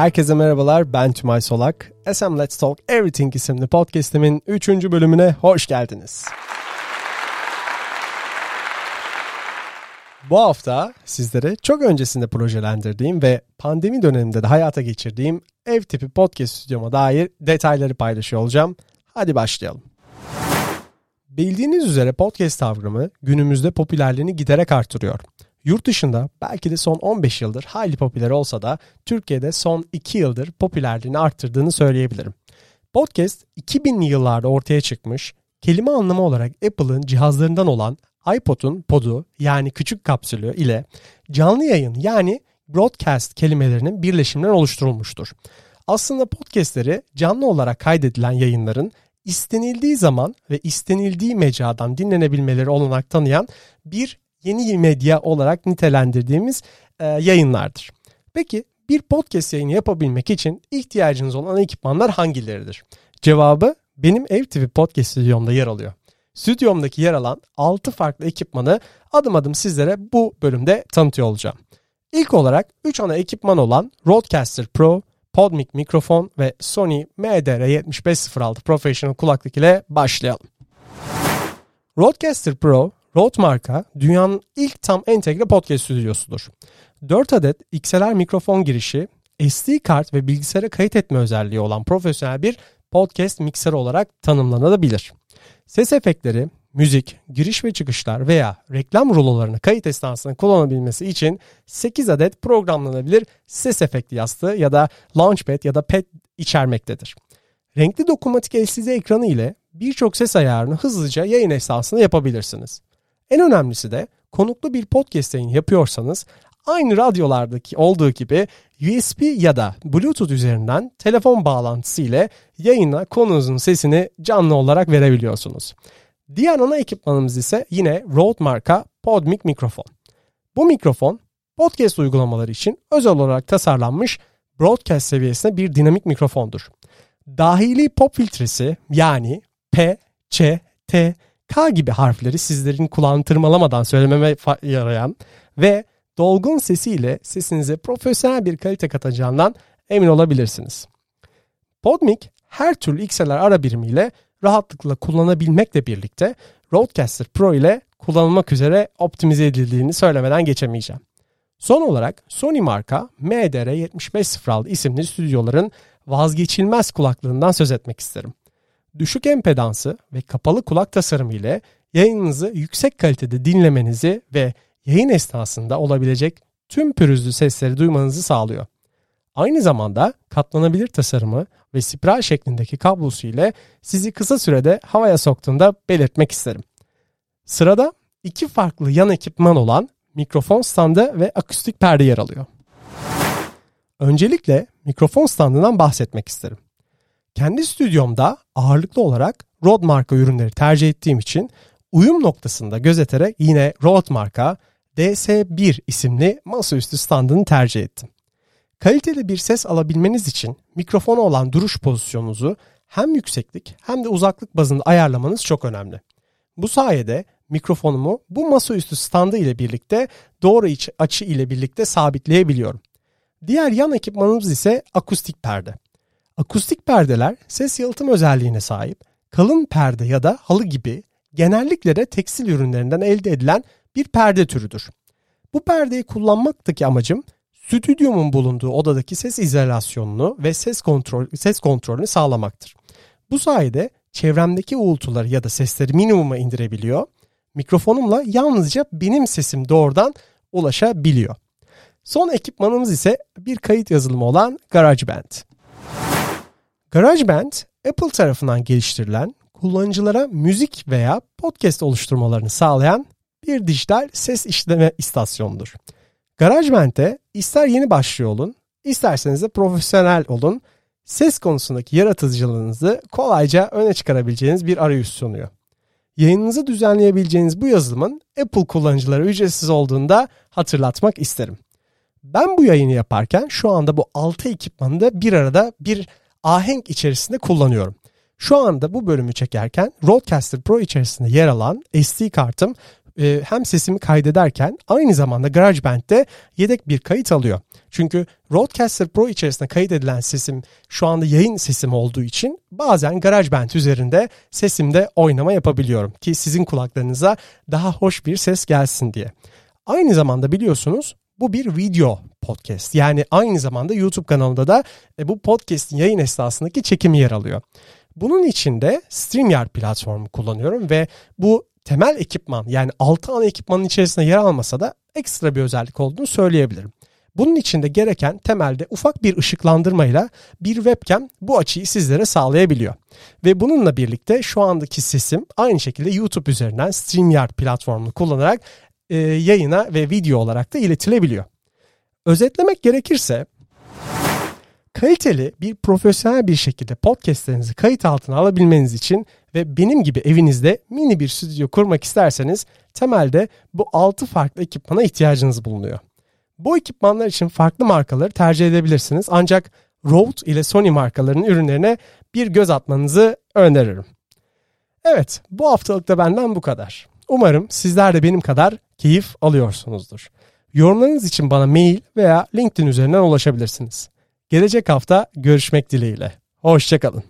Herkese merhabalar, ben Tümay Solak. SM Let's Talk Everything isimli podcastimin 3. bölümüne hoş geldiniz. Bu hafta sizlere çok öncesinde projelendirdiğim ve pandemi döneminde de hayata geçirdiğim ev tipi podcast stüdyoma dair detayları paylaşıyor olacağım. Hadi başlayalım. Bildiğiniz üzere podcast kavramı günümüzde popülerliğini giderek artırıyor. Yurt dışında belki de son 15 yıldır hayli popüler olsa da Türkiye'de son 2 yıldır popülerliğini arttırdığını söyleyebilirim. Podcast 2000'li yıllarda ortaya çıkmış, kelime anlamı olarak Apple'ın cihazlarından olan iPod'un podu yani küçük kapsülü ile canlı yayın yani broadcast kelimelerinin birleşiminden oluşturulmuştur. Aslında podcastleri canlı olarak kaydedilen yayınların istenildiği zaman ve istenildiği mecradan dinlenebilmeleri olanak tanıyan bir yeni medya olarak nitelendirdiğimiz e, yayınlardır. Peki bir podcast yayını yapabilmek için ihtiyacınız olan ekipmanlar hangileridir? Cevabı benim ev tipi podcast stüdyomda yer alıyor. Stüdyomdaki yer alan 6 farklı ekipmanı adım adım sizlere bu bölümde tanıtıyor olacağım. İlk olarak 3 ana ekipman olan Rodecaster Pro, Podmic mikrofon ve Sony MDR7506 Professional kulaklık ile başlayalım. Rodecaster Pro, Rode marka dünyanın ilk tam entegre podcast stüdyosudur. 4 adet XLR mikrofon girişi, SD kart ve bilgisayara kayıt etme özelliği olan profesyonel bir podcast mikser olarak tanımlanabilir. Ses efektleri, müzik, giriş ve çıkışlar veya reklam rulolarını kayıt esnasında kullanabilmesi için 8 adet programlanabilir ses efekti yastığı ya da Launchpad ya da Pad içermektedir. Renkli dokunmatik LCD ekranı ile birçok ses ayarını hızlıca yayın esnasında yapabilirsiniz. En önemlisi de konuklu bir podcast yayın yapıyorsanız aynı radyolardaki olduğu gibi USB ya da Bluetooth üzerinden telefon bağlantısı ile yayına konunuzun sesini canlı olarak verebiliyorsunuz. Diğer ana ekipmanımız ise yine Rode marka Podmic mikrofon. Bu mikrofon podcast uygulamaları için özel olarak tasarlanmış broadcast seviyesinde bir dinamik mikrofondur. Dahili pop filtresi yani P, Ç, T, K gibi harfleri sizlerin kulağını tırmalamadan söylememe yarayan ve dolgun sesiyle sesinize profesyonel bir kalite katacağından emin olabilirsiniz. Podmic her türlü XLR ara birimiyle rahatlıkla kullanabilmekle birlikte Rodecaster Pro ile kullanılmak üzere optimize edildiğini söylemeden geçemeyeceğim. Son olarak Sony marka MDR7506 isimli stüdyoların vazgeçilmez kulaklığından söz etmek isterim. Düşük empedansı ve kapalı kulak tasarımı ile yayınınızı yüksek kalitede dinlemenizi ve yayın esnasında olabilecek tüm pürüzlü sesleri duymanızı sağlıyor. Aynı zamanda katlanabilir tasarımı ve spiral şeklindeki kablosu ile sizi kısa sürede havaya soktuğunda belirtmek isterim. Sırada iki farklı yan ekipman olan mikrofon standı ve akustik perde yer alıyor. Öncelikle mikrofon standından bahsetmek isterim. Kendi stüdyomda ağırlıklı olarak Rode marka ürünleri tercih ettiğim için uyum noktasında gözeterek yine Rode marka DS1 isimli masaüstü standını tercih ettim. Kaliteli bir ses alabilmeniz için mikrofona olan duruş pozisyonunuzu hem yükseklik hem de uzaklık bazında ayarlamanız çok önemli. Bu sayede mikrofonumu bu masaüstü standı ile birlikte doğru açı ile birlikte sabitleyebiliyorum. Diğer yan ekipmanımız ise akustik perde. Akustik perdeler ses yalıtım özelliğine sahip, kalın perde ya da halı gibi genellikle de tekstil ürünlerinden elde edilen bir perde türüdür. Bu perdeyi kullanmaktaki amacım stüdyomun bulunduğu odadaki ses izolasyonunu ve ses kontrol ses kontrolünü sağlamaktır. Bu sayede çevremdeki uğultuları ya da sesleri minimuma indirebiliyor. Mikrofonumla yalnızca benim sesim doğrudan ulaşabiliyor. Son ekipmanımız ise bir kayıt yazılımı olan GarageBand. GarageBand Apple tarafından geliştirilen kullanıcılara müzik veya podcast oluşturmalarını sağlayan bir dijital ses işleme istasyonudur. GarageBand'de ister yeni başlıyor olun, isterseniz de profesyonel olun, ses konusundaki yaratıcılığınızı kolayca öne çıkarabileceğiniz bir arayüz sunuyor. Yayınınızı düzenleyebileceğiniz bu yazılımın Apple kullanıcılara ücretsiz olduğunda hatırlatmak isterim. Ben bu yayını yaparken şu anda bu 6 ekipmanı da bir arada bir ahenk içerisinde kullanıyorum. Şu anda bu bölümü çekerken Rodecaster Pro içerisinde yer alan SD kartım e, hem sesimi kaydederken aynı zamanda GarageBand'de yedek bir kayıt alıyor. Çünkü Rodecaster Pro içerisinde kayıt edilen sesim şu anda yayın sesim olduğu için bazen GarageBand üzerinde sesimde oynama yapabiliyorum ki sizin kulaklarınıza daha hoş bir ses gelsin diye. Aynı zamanda biliyorsunuz bu bir video podcast. Yani aynı zamanda YouTube kanalında da e, bu podcast'in yayın esnasındaki çekimi yer alıyor. Bunun için de StreamYard platformu kullanıyorum ve bu temel ekipman yani 6 ana ekipmanın içerisinde yer almasa da ekstra bir özellik olduğunu söyleyebilirim. Bunun için de gereken temelde ufak bir ışıklandırmayla bir webcam bu açıyı sizlere sağlayabiliyor. Ve bununla birlikte şu andaki sesim aynı şekilde YouTube üzerinden StreamYard platformunu kullanarak e, yayına ve video olarak da iletilebiliyor. Özetlemek gerekirse kaliteli bir profesyonel bir şekilde podcastlerinizi kayıt altına alabilmeniz için ve benim gibi evinizde mini bir stüdyo kurmak isterseniz temelde bu 6 farklı ekipmana ihtiyacınız bulunuyor. Bu ekipmanlar için farklı markaları tercih edebilirsiniz ancak Rode ile Sony markalarının ürünlerine bir göz atmanızı öneririm. Evet bu haftalık da benden bu kadar. Umarım sizler de benim kadar keyif alıyorsunuzdur. Yorumlarınız için bana mail veya LinkedIn üzerinden ulaşabilirsiniz. Gelecek hafta görüşmek dileğiyle. Hoşçakalın.